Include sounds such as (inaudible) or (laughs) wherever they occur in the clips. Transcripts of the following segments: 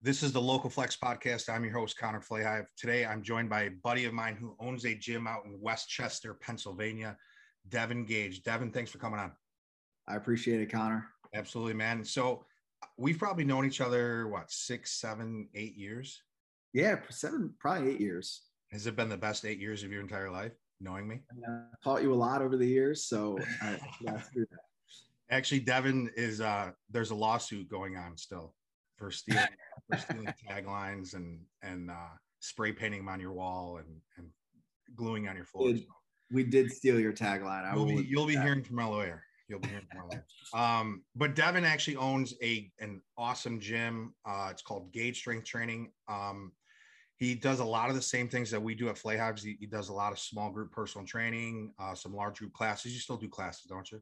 This is the Local Flex podcast. I'm your host, Connor Flahive. Today, I'm joined by a buddy of mine who owns a gym out in West Chester, Pennsylvania, Devin Gage. Devin, thanks for coming on. I appreciate it, Connor. Absolutely, man. So, we've probably known each other, what, six, seven, eight years? Yeah, seven, probably eight years. Has it been the best eight years of your entire life, knowing me? I taught you a lot over the years. So, I, actually, Devin is, uh, there's a lawsuit going on still for stealing, for stealing taglines and and uh, spray painting them on your wall and and gluing on your floor. We did steal your tagline. I you'll be, you'll be hearing from a lawyer. You'll be hearing from a lawyer. Um, but Devin actually owns a an awesome gym. Uh, it's called Gage Strength Training. Um, he does a lot of the same things that we do at Flahives. He, he does a lot of small group personal training, uh, some large group classes. You still do classes, don't you?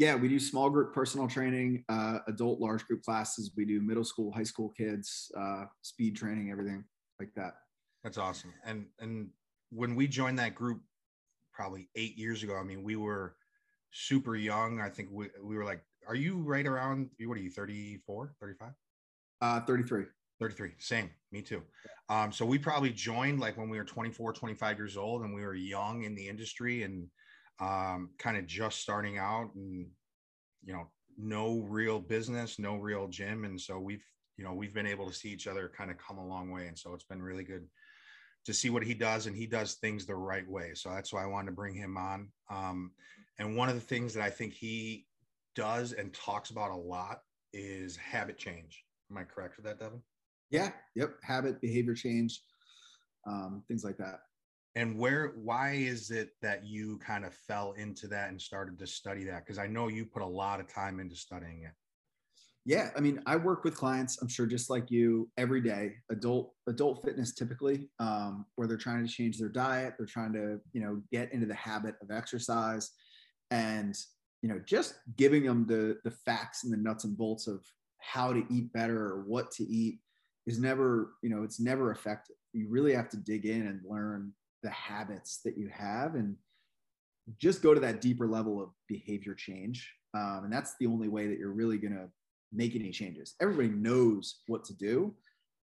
Yeah, we do small group personal training, uh, adult large group classes. We do middle school, high school kids, uh, speed training, everything like that. That's awesome. And and when we joined that group, probably eight years ago, I mean, we were super young. I think we, we were like, are you right around, what are you, 34, 35? Uh, 33. 33 same me too um, so we probably joined like when we were 24 25 years old and we were young in the industry and um, kind of just starting out and you know no real business no real gym. And so we've you know we've been able to see each other kind of come a long way. And so it's been really good to see what he does and he does things the right way. So that's why i wanted to bring him on. Um, and one of the things that i think he does and talks about a lot is habit change. Am i correct with that devin? Yeah. Yep. Habit behavior change um, things like that and where why is it that you kind of fell into that and started to study that? Because i know you put a lot of time into studying it. Yeah i mean i work with clients i'm sure just like you every day adult adult fitness typically um, where they're trying to change their diet they're trying to you know get into the habit of exercise and you know just giving them the the facts and the nuts and bolts of how to eat better or what to eat is never you know it's never effective. You really have to dig in and learn the habits that you have and just go to that deeper level of behavior change. Um, and that's the only way that you're really going to make any changes. Everybody knows what to do.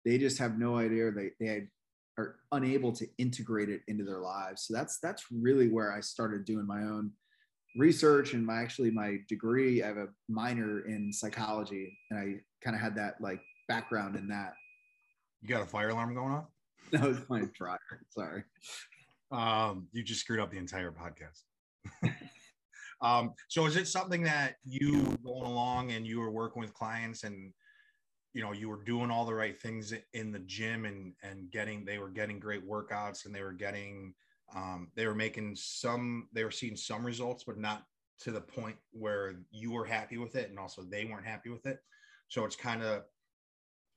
They just have no idea. They, they are unable to integrate it into their lives. So that's, that's really where I started doing my own research and my, actually my degree. I have a minor in psychology and I kind of had that like background in that. You got a fire alarm going on? (laughs) that was my dryer. Sorry. Um, you just screwed up the entire podcast. (laughs) um, so is it something that you going along and you were working with clients and you know you were doing all the right things in the gym and and getting they were getting great workouts and they were getting um, they were making some they were seeing some results but not to the point where you were happy with it and also they weren't happy with it so it's kind of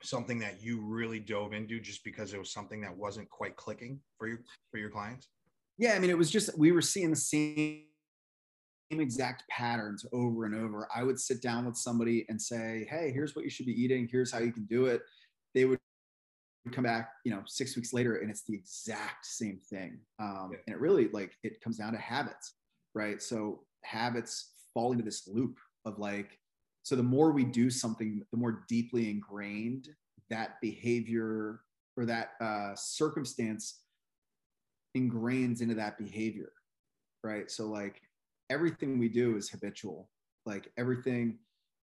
something that you really dove into just because it was something that wasn't quite clicking for you for your clients? Yeah, I mean, it was just we were seeing the same exact patterns over and over. I would sit down with somebody and say, "Hey, here's what you should be eating. Here's how you can do it." They would come back, you know, six weeks later, and it's the exact same thing. Um, yeah. And it really like it comes down to habits, right? So habits fall into this loop of like so the more we do something, the more deeply ingrained that behavior or that uh, circumstance ingrains into that behavior, right? So like everything we do is habitual. Like everything,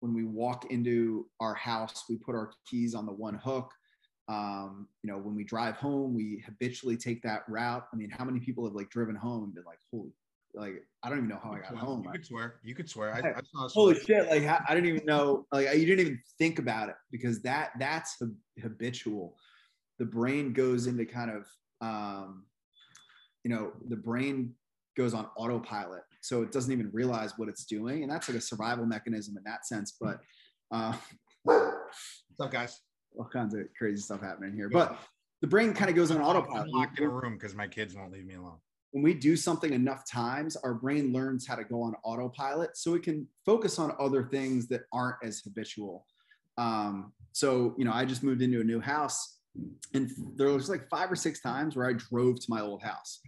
when we walk into our house, we put our keys on the one hook. Um, you know, when we drive home, we habitually take that route. I mean, how many people have like driven home and been like, "Holy like I don't even know how I got home. You could swear. You could swear. I, I saw Holy shit! Like I didn't even know. Like you didn't even think about it because that that's habitual. The brain goes into kind of um, you know the brain goes on autopilot, so it doesn't even realize what it's doing, and that's like a survival mechanism in that sense. But uh, what's up, guys? All kinds of crazy stuff happening here, but the brain kind of goes on autopilot. I'm locked in a room because my kids won't leave me alone when we do something enough times, our brain learns how to go on autopilot so it can focus on other things that aren't as habitual. Um, so, you know, I just moved into a new house and there was like five or six times where I drove to my old house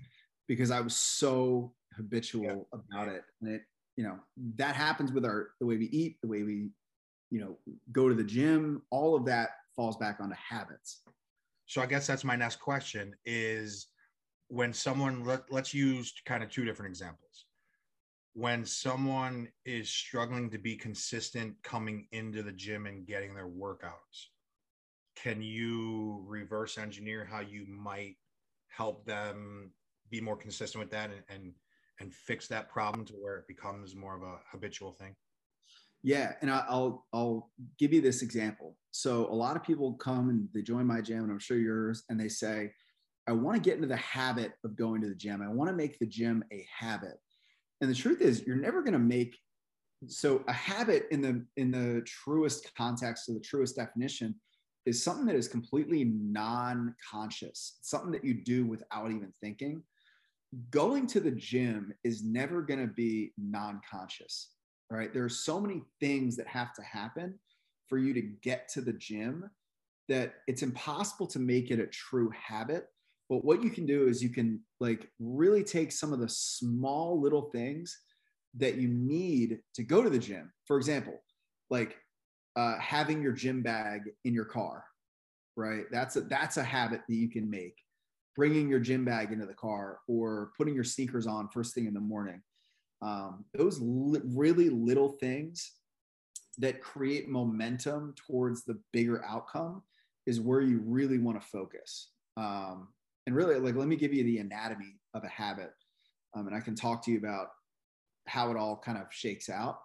because I was so habitual yeah. about it. And it, you know, that happens with our, the way we eat, the way we, you know, go to the gym, all of that falls back onto habits. So I guess that's my next question is when someone let, let's use kind of two different examples. When someone is struggling to be consistent coming into the gym and getting their workouts, can you reverse engineer how you might help them be more consistent with that and, and and fix that problem to where it becomes more of a habitual thing? Yeah, and I'll I'll give you this example. So a lot of people come and they join my gym, and I'm sure yours, and they say, "I want to get into the habit of going to the gym. I want to make the gym a habit." And the truth is, you're never going to make so a habit in the in the truest context or the truest definition is something that is completely non-conscious, something that you do without even thinking. Going to the gym is never going to be non-conscious right? There are so many things that have to happen for you to get to the gym that it's impossible to make it a true habit. But what you can do is you can like really take some of the small little things that you need to go to the gym. For example, like uh, having your gym bag in your car, right? That's a that's a habit that you can make. Bringing your gym bag into the car or putting your sneakers on first thing in the morning um, those li- really little things that create momentum towards the bigger outcome is where you really want to focus. Um, and really, like, let me give you the anatomy of a habit, um, and I can talk to you about how it all kind of shakes out.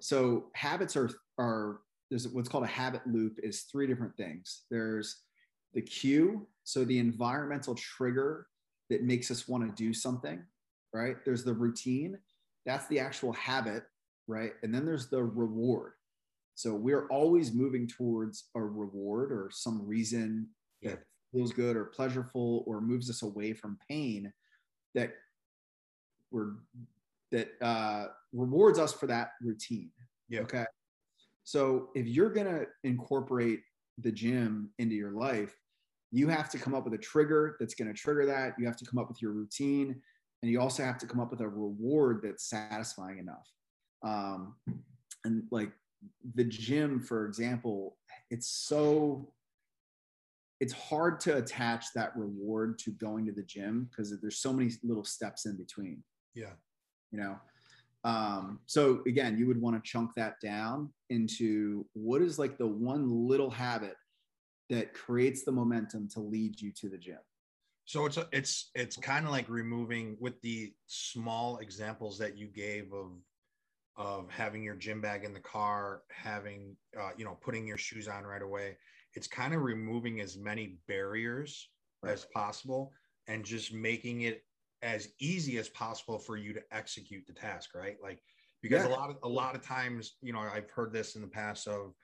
So habits are are there's what's called a habit loop is three different things. There's the cue, so the environmental trigger that makes us want to do something, right? There's the routine, that's the actual habit, right? And then there's the reward. So we're always moving towards a reward or some reason that feels good or pleasurable or moves us away from pain that we're that uh, rewards us for that routine. Yeah. Okay. So if you're gonna incorporate the gym into your life, you have to come up with a trigger that's gonna trigger that. You have to come up with your routine and you also have to come up with a reward that's satisfying enough um, and like the gym for example it's so it's hard to attach that reward to going to the gym because there's so many little steps in between. Yeah. You know? Um, so again you would want to chunk that down into what is like the one little habit that creates the momentum to lead you to the gym? So it's a, it's it's kind of like removing with the small examples that you gave of of having your gym bag in the car, having uh, you know putting your shoes on right away. It's kind of removing as many barriers right. as possible and just making it as easy as possible for you to execute the task, right? Like because yeah. a lot of a lot of times, you know, I've heard this in the past of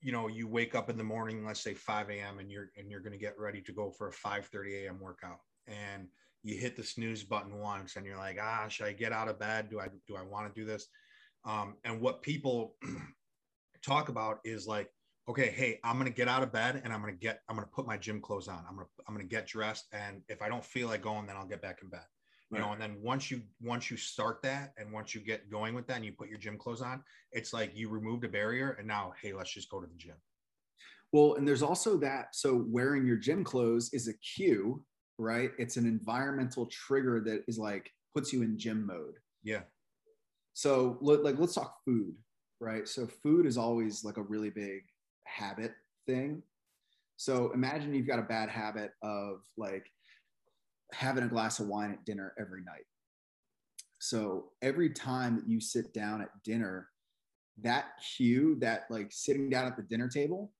you know you wake up in the morning let's say 5 a.m and you're and you're going to get ready to go for a 5 30 a.m workout and you hit the snooze button once and you're like ah should i get out of bed do i do i want to do this um, and what people (clears throat) talk about is like okay hey i'm to get out of bed and i'm to get i'm to put my gym clothes on. I'm to i'm to get dressed and if i don't feel like going then i'll get back in bed. You know and then once you once you start that and once you get going with that and you put your gym clothes on it's like you removed a barrier and now hey let's just go to the gym. Well and there's also that so wearing your gym clothes is a cue right? It's an environmental trigger that is like puts you in gym mode. Yeah. So like let's talk food right? So food is always like a really big habit thing so imagine you've got a bad habit of like having a glass of wine at dinner every night. So every time that you sit down at dinner, that cue, that like sitting down at the dinner table,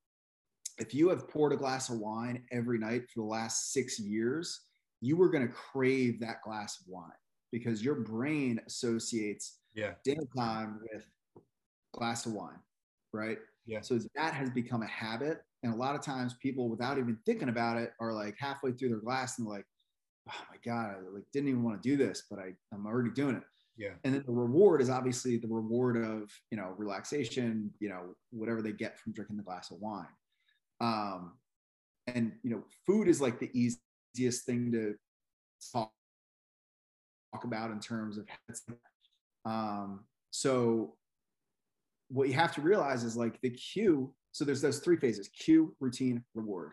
if you have poured a glass of wine every night for the last six years, you were going to crave that glass of wine because your brain associates yeah. dinner time with glass of wine, right? Yeah. So that has become a habit. And a lot of times people, without even thinking about it, are like halfway through their glass and like, oh my god, I like didn't even want to do this, but I I'm already doing it. Yeah. And then the reward is obviously the reward of you know relaxation, you know whatever they get from drinking the glass of wine. Um, and you know food is like the easiest thing to talk, talk about in terms of um, so what you have to realize is like the cue So there's those three phases cue, routine, reward.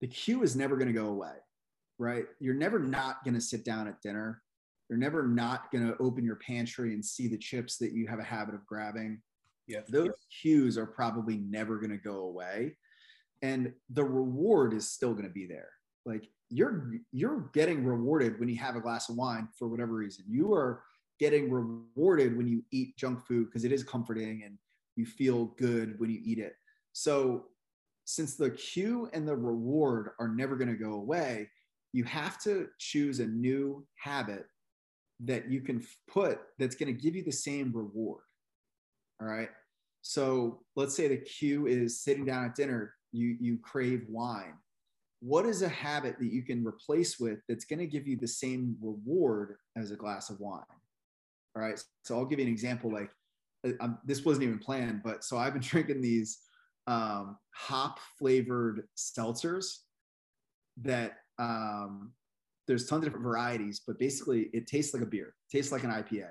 The cue is never going to go away, right? You're never not going to sit down at dinner. You're never not going to open your pantry and see the chips that you have a habit of grabbing. Yeah. Those cues are probably never going to go away. And the reward is still going to be there. Like you're you're getting rewarded when you have a glass of wine for whatever reason. You are getting rewarded when you eat junk food because it is comforting and you feel good when you eat it. So since the cue and the reward are never going to go away, you have to choose a new habit that you can put that's going to give you the same reward. All right. So let's say the cue is sitting down at dinner, you you crave wine. What is a habit that you can replace with that's going to give you the same reward as a glass of wine? All right. So I'll give you an example. Like uh, um, this wasn't even planned, but so I've been (laughs) drinking these um, hop flavored seltzers that um, there's tons of different varieties, but basically it tastes like a beer, it tastes like an IPA.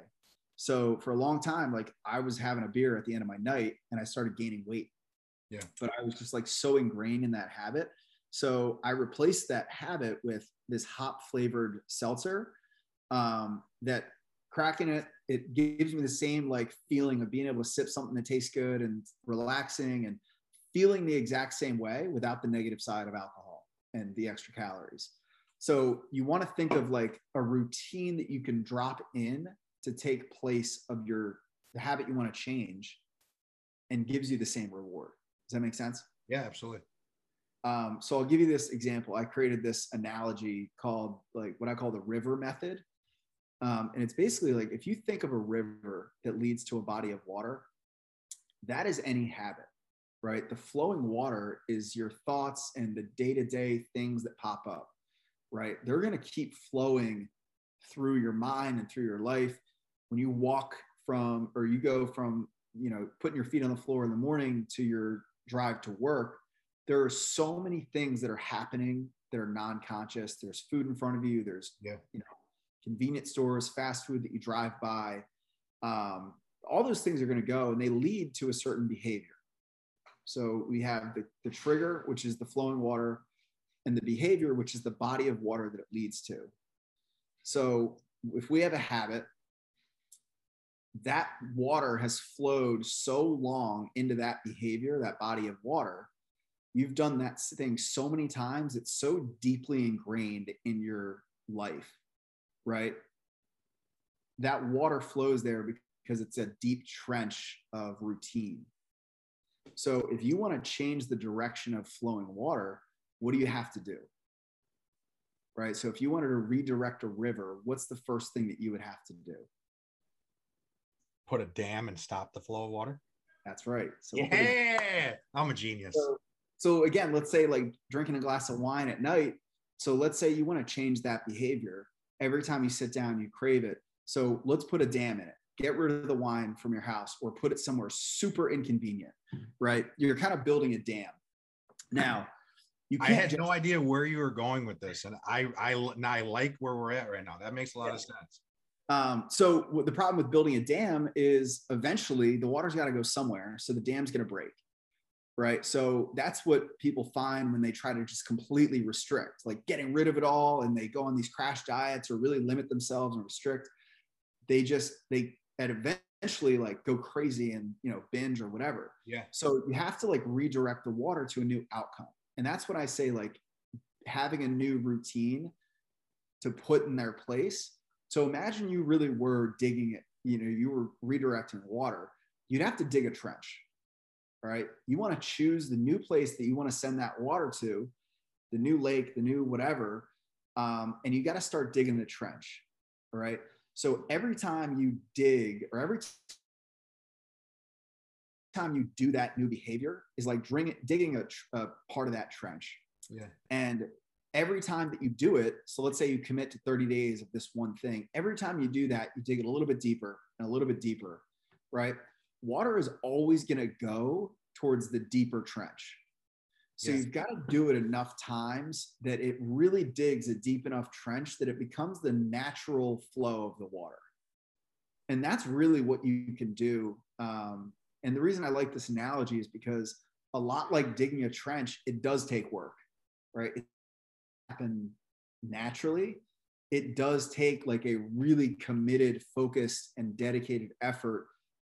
So for a long time, like I was having a beer at the end of my night and I started gaining weight. Yeah. But I was just like so ingrained in that habit. So I replaced that habit with this hop flavored seltzer um, that cracking it, it gives me the same like feeling of being able to sip something that tastes good and relaxing and feeling the exact same way without the negative side of alcohol and the extra calories. So you want to think of like a routine that you can drop in to take place of your the habit you want to change and gives you the same reward. Does that make sense? Yeah, absolutely. Um, so I'll give you this example. I created this analogy called like what I call the river method. Um, and it's basically like if you think of a river that leads to a body of water, that is any habit, right? The flowing water is your thoughts and the day to day things that pop up right? They're going to keep flowing through your mind and through your life. When you walk from, or you go from, you know, putting your feet on the floor in the morning to your drive to work, there are so many things that are happening that are non-conscious. There's food in front of you. There's, yeah. you know, convenience stores, fast food that you drive by. Um, all those things are going to go and they lead to a certain behavior. So we have the, the trigger, which is the flowing water and the behavior, which is the body of water that it leads to. So if we have a habit, that water has flowed so long into that behavior, that body of water. You've done that thing so many times, it's so deeply ingrained in your life, right? That water flows there because it's a deep trench of routine. So if you want to change the direction of flowing water, what do you have to do? Right. So if you wanted to redirect a river, what's the first thing that you would have to do? Put a dam and stop the flow of water. That's right. So yeah, I'm a genius. So, so again, let's say like drinking a glass of wine at night. So let's say you want to change that behavior. Every time you sit down, you crave it. So let's put a dam in it. Get rid of the wine from your house or put it somewhere super inconvenient, right? You're kind of building a dam. Now, you I had just, no idea where you were going with this, and I I I like where we're at right now. That makes a lot yeah. of sense. Um, so the problem with building a dam is eventually the water's got to go somewhere, so the dam's going to break, right? So that's what people find when they try to just completely restrict, like getting rid of it all, and they go on these crash diets or really limit themselves and restrict. They just they at eventually like go crazy and you know binge or whatever. Yeah. So you have to like redirect the water to a new outcome. And that's what I say like having a new routine to put in their place. So imagine you really were digging it, you know, you were redirecting water. You'd have to dig a trench, right? You want to choose the new place that you want to send that water to, the new lake, the new whatever, um, and you got to start digging the trench, right? So every time you dig, or every time you do that new behavior is like digging, digging a, a part of that trench. Yeah. And every time that you do it, so let's say you commit to 30 days of this one thing, every time you do that, you dig it a little bit deeper and a little bit deeper, right? Water is always going to go towards the deeper trench. So yes. you've got to do it enough times that it really digs a deep enough trench that it becomes the natural flow of the water. And that's really what you can do um, and the reason I like this analogy is because a lot like digging a trench, it does take work, right? It happen naturally. It does take like a really committed, focused, and dedicated effort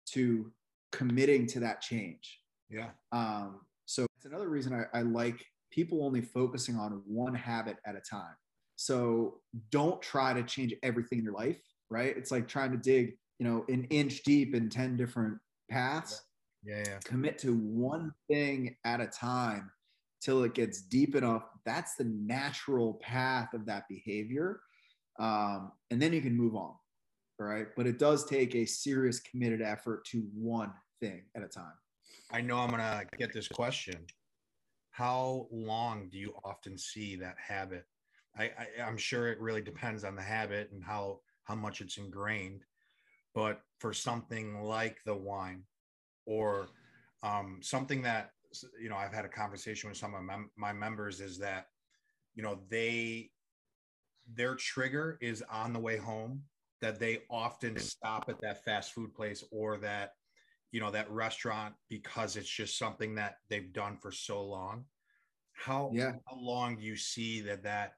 to committing to that change. Yeah. Um, so it's another reason I, I like people only focusing on one habit at a time. So don't try to change everything in your life, right? It's like trying to dig, you know, an inch deep in 10 different paths. Yeah. yeah. Commit to one thing at a time till it gets deep enough. That's the natural path of that behavior. Um, and then you can move on. Right. But it does take a serious committed effort to one thing at a time. I know I'm going to get this question. How long do you often see that habit? I, I, I'm sure it really depends on the habit and how how much it's ingrained. But for something like the wine, or um, something that you know, I've had a conversation with some of my, my members is that you know they their trigger is on the way home that they often stop at that fast food place or that you know that restaurant because it's just something that they've done for so long. How yeah. how long do you see that that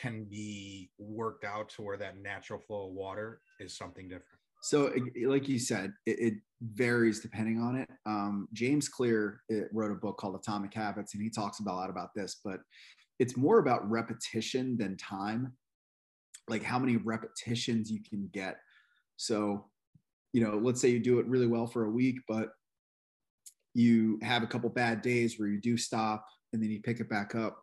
can be worked out to where that natural flow of water is something different? So like you said it, it varies depending on it. Um, james clear eh, wrote a book called atomic habits and he talks about, a lot about this but it's more about repetition than time. Like how many repetitions you can get. So you know, let's say you do it really well for a week, but you have a couple bad days where you do stop and then you pick it back up.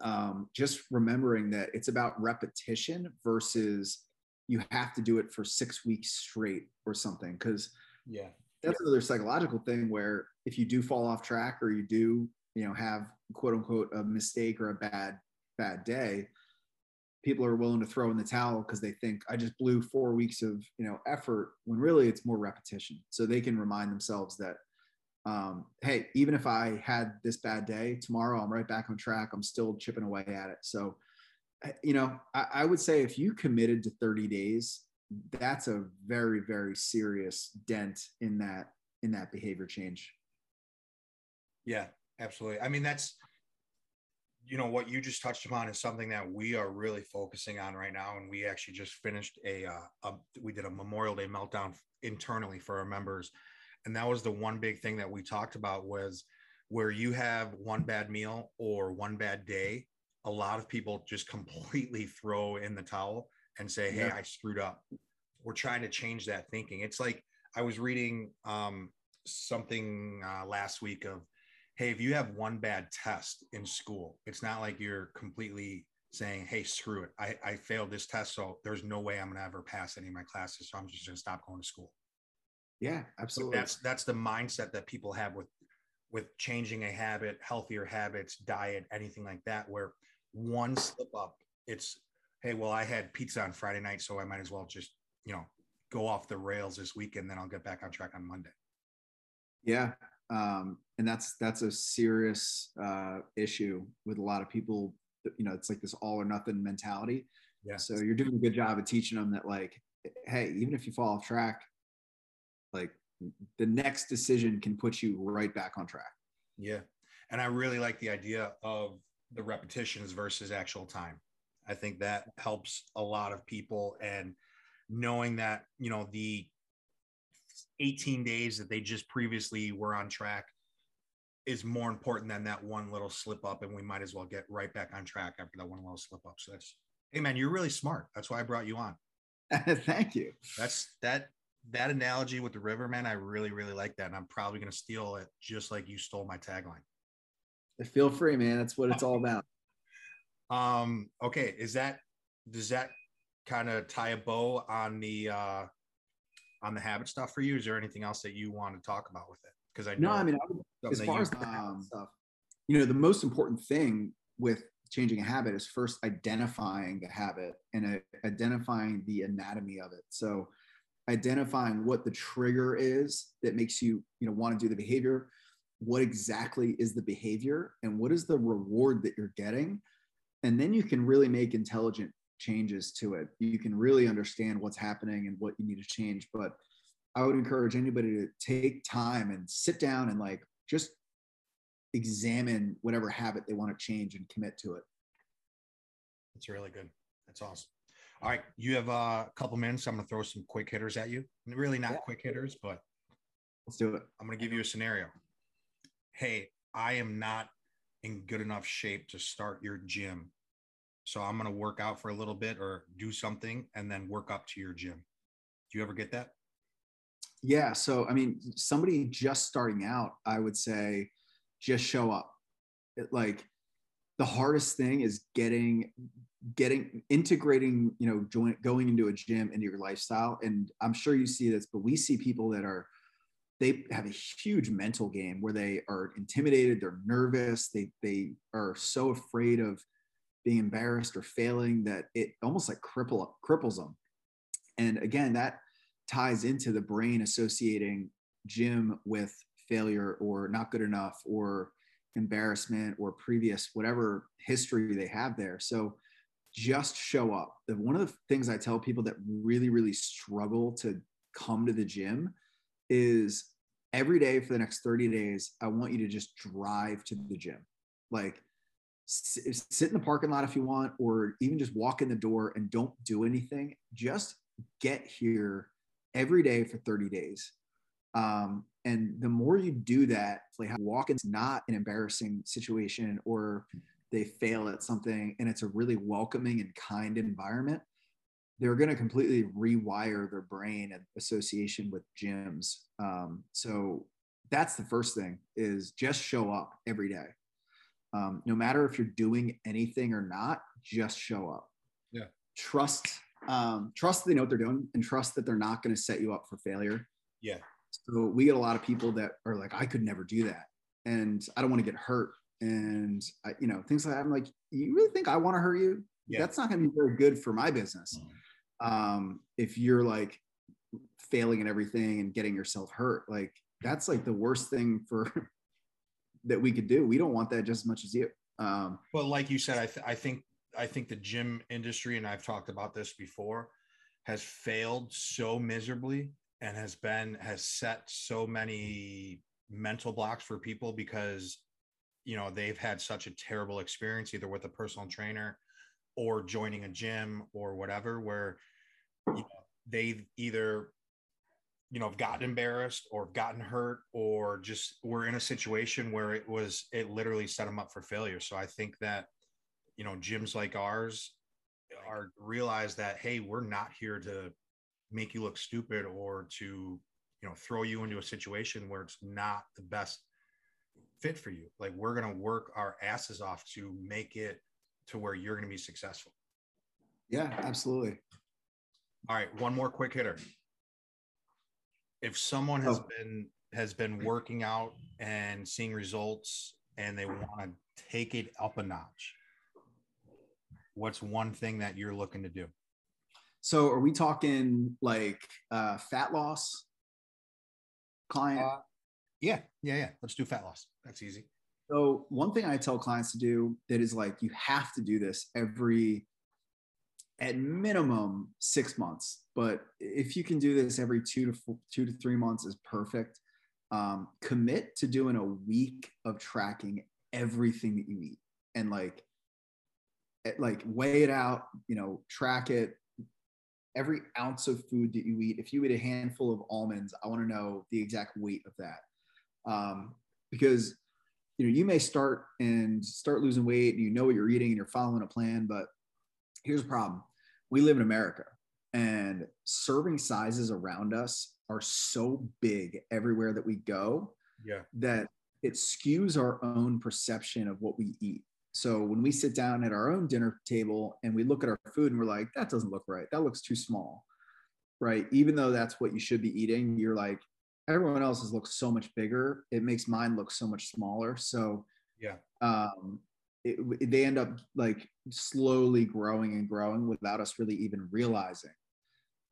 Um, just remembering that it's about repetition versus you have to do it for six weeks straight or something. Cause yeah, that's another psychological thing where if you do fall off track or you do, you know, have quote unquote a mistake or a bad, bad day, people are willing to throw in the towel because they think I just blew four weeks of you know effort when really it's more repetition. So they can remind themselves that um, hey, even if I had this bad day tomorrow, I'm right back on track. I'm still chipping away at it. So you know, I, I would say if you committed to 30 days, that's a very very serious dent in that in that behavior change. Yeah, absolutely. I mean that's you know what you just touched upon is something that we are really focusing on right now and we actually just finished a, uh, a we did a memorial day meltdown internally for our members and that was the one big thing that we talked about was where you have one bad meal or one bad day a lot of people just (laughs) completely throw in the towel and say hey yeah. i screwed up we're trying to change that thinking it's like i was reading um, something uh, last week of hey, if you have one bad test in school, it's not like you're completely saying, hey, screw it. I, I failed this test. So there's no way I'm going to ever pass any of my classes. So I'm just going to stop going to school. Yeah, absolutely. So that's, that's the mindset that people have with, with changing a habit, healthier habits, diet, anything like that, where one slip up, it's, hey, well, I had pizza on Friday night, so I might as well just, you know, go off the rails this weekend, then I'll get back on track on Monday. Yeah, um, and that's that's a serious uh, issue with a lot of people. You know, it's like this all or nothing mentality. Yeah. So you're doing a good job of teaching them that, like, hey, even if you fall off track, like the next decision can put you right back on track. Yeah, and I really like the idea of the repetitions versus actual time. I think that helps a lot of people and knowing that you know the 18 days that they just previously were on track is more important than that one little slip up and we might as well get right back on track after that one little slip up so that's hey man you're really smart. That's why i brought you on. (laughs) Thank you. That's that that analogy with the river man i really really like that and i'm probably going to steal it just like you stole my tagline. Feel free man. That's what it's all (laughs) about. Um okay is that does that kind of tie a bow on the uh on the habit stuff for you? Is there anything else that you want to talk about with it? Because I know, no, I mean, as far as the um, stuff, you know, the most important thing with changing a habit is first identifying the habit and uh, identifying the anatomy of it. So, identifying what the trigger is that makes you, you know, want to do the behavior. What exactly is the behavior, and what is the reward that you're getting? And then you can really make intelligent changes to it, you can really understand what's happening and what you need to change. But I would encourage anybody to take time and sit down and like just examine whatever habit they want to change and commit to it. That's really good. That's awesome. All right, you have a couple minutes. I'm going to throw some quick hitters at you. Really not yeah. quick hitters, but let's do it. I'm going to give you a scenario. Hey, I am not in good enough shape to start your gym. So I'm going to work out for a little bit or do something and then work up to your gym. Do you ever get that? Yeah. So, I mean, somebody just starting out, I would say just show up. It, like the hardest thing is getting, getting, integrating, you know, join, going into a gym into your lifestyle. And I'm sure you see this, but we see people that are, they have a huge mental game where they are intimidated, they're nervous, they, they are so afraid of being embarrassed or failing that it almost like cripple, cripples them. And again, that ties into the brain associating gym with failure or not good enough or embarrassment or previous whatever history they have there. So just show up. One of the things I tell people that really, really struggle to come to the gym is every day for the next 30 days, I want you to just drive to the gym. Like sit in the parking lot if you want, or even just walk in the door and don't do anything. Just get here every day for 30 days. Um, and the more you do that, like walk in's not an embarrassing situation or they fail at something and it's a really welcoming and kind environment, they're going to completely rewire their brain and association with gyms. Um, so that's the first thing is just show up every day. Um, no matter if you're doing anything or not, just show up. Yeah. Trust um, trust they know what they're doing and trust that they're not going to set you up for failure. Yeah. So we get a lot of people that are like, I could never do that. And I don't want to get hurt. And I, you know, things like that. I'm like, you really think I want to hurt you? Yeah. That's not going to be very good for my business. Mm-hmm. Um, if you're like failing at everything and getting yourself hurt, like that's like the worst thing for (laughs) that we could do. We don't want that just as much as you. Um, well, like you said, I, th- I think I think the gym industry, and I've talked about this before, has failed so miserably and has been has set so many mental blocks for people because you know they've had such a terrible experience either with a personal trainer or joining a gym or whatever where you know, they've either you know have gotten embarrassed or have gotten hurt or just were in a situation where it was it literally set them up for failure. So i think that you know gyms like ours are realize that hey we're not here to make you look stupid or to you know throw you into a situation where it's not the best fit for you. Like we're going to work our asses off to make it to where you're going to be successful. Yeah absolutely. All right one more quick hitter. If someone has oh. been has been working out and seeing results and they want to take it up a notch what's one thing that you're looking to do? So are we talking like uh, fat loss client? Uh, yeah, yeah, yeah. Let's do fat loss. That's easy. So one thing I tell clients to do that is like you have to do this every at minimum six months, but if you can do this every two to four, two to three months is perfect. Um, commit to doing a week of tracking everything that you eat and like like weigh it out, you know, track it. Every ounce of food that you eat, if you eat a handful of almonds, I want to know the exact weight of that. Um, because you know, you may start and start losing weight and you know what you're eating and you're following a plan, but here's the problem. We live in America and serving sizes around us are so big everywhere that we go yeah. that it skews our own perception of what we eat. So when we sit down at our own dinner table and we look at our food and we're like, that doesn't look right. That looks too small. Right. Even though that's what you should be eating, you're like, everyone else's looks so much bigger. It makes mine look so much smaller. So yeah. Um, it, they end up like slowly growing and growing without us really even realizing.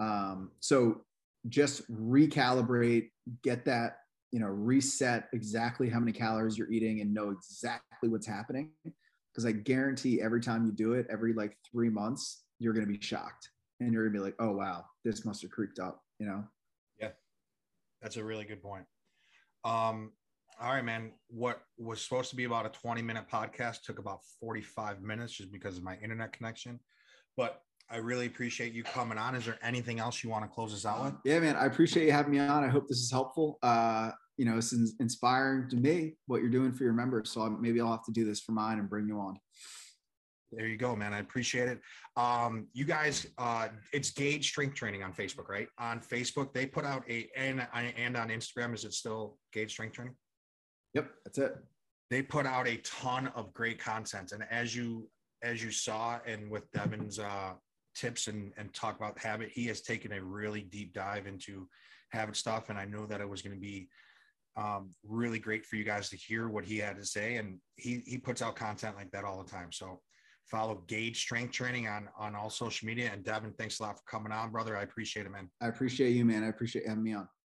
Um, so just recalibrate, get that, you know, reset exactly how many calories you're eating and know exactly what's happening because I guarantee every time you do it, every like three months, you're going to be shocked and you're going to be like, oh, wow, this must have creeped up, you know? Yeah. That's a really good point. Um, All right, man. What was supposed to be about a 20 minute podcast took about 45 minutes just because of my internet connection. But I really appreciate you coming on. Is there anything else you want to close us out with? Yeah, man. I appreciate you having me on. I hope this is helpful. Uh, you know, it's inspiring to me what you're doing for your members. So maybe I'll have to do this for mine and bring you on. There you go, man. I appreciate it. Um, you guys, uh, it's Gage Strength Training on Facebook, right? On Facebook, they put out a and and on Instagram, is it still Gage Strength Training? Yep, that's it. They put out a ton of great content, and as you as you saw, and with Devin's uh, tips and and talk about habit, he has taken a really deep dive into habit stuff, and I know that it was going to be um, really great for you guys to hear what he had to say, and he he puts out content like that all the time. So follow Gage Strength Training on on all social media. And Devin, thanks a lot for coming on, brother. I appreciate it, man. I appreciate you, man. I appreciate having me on.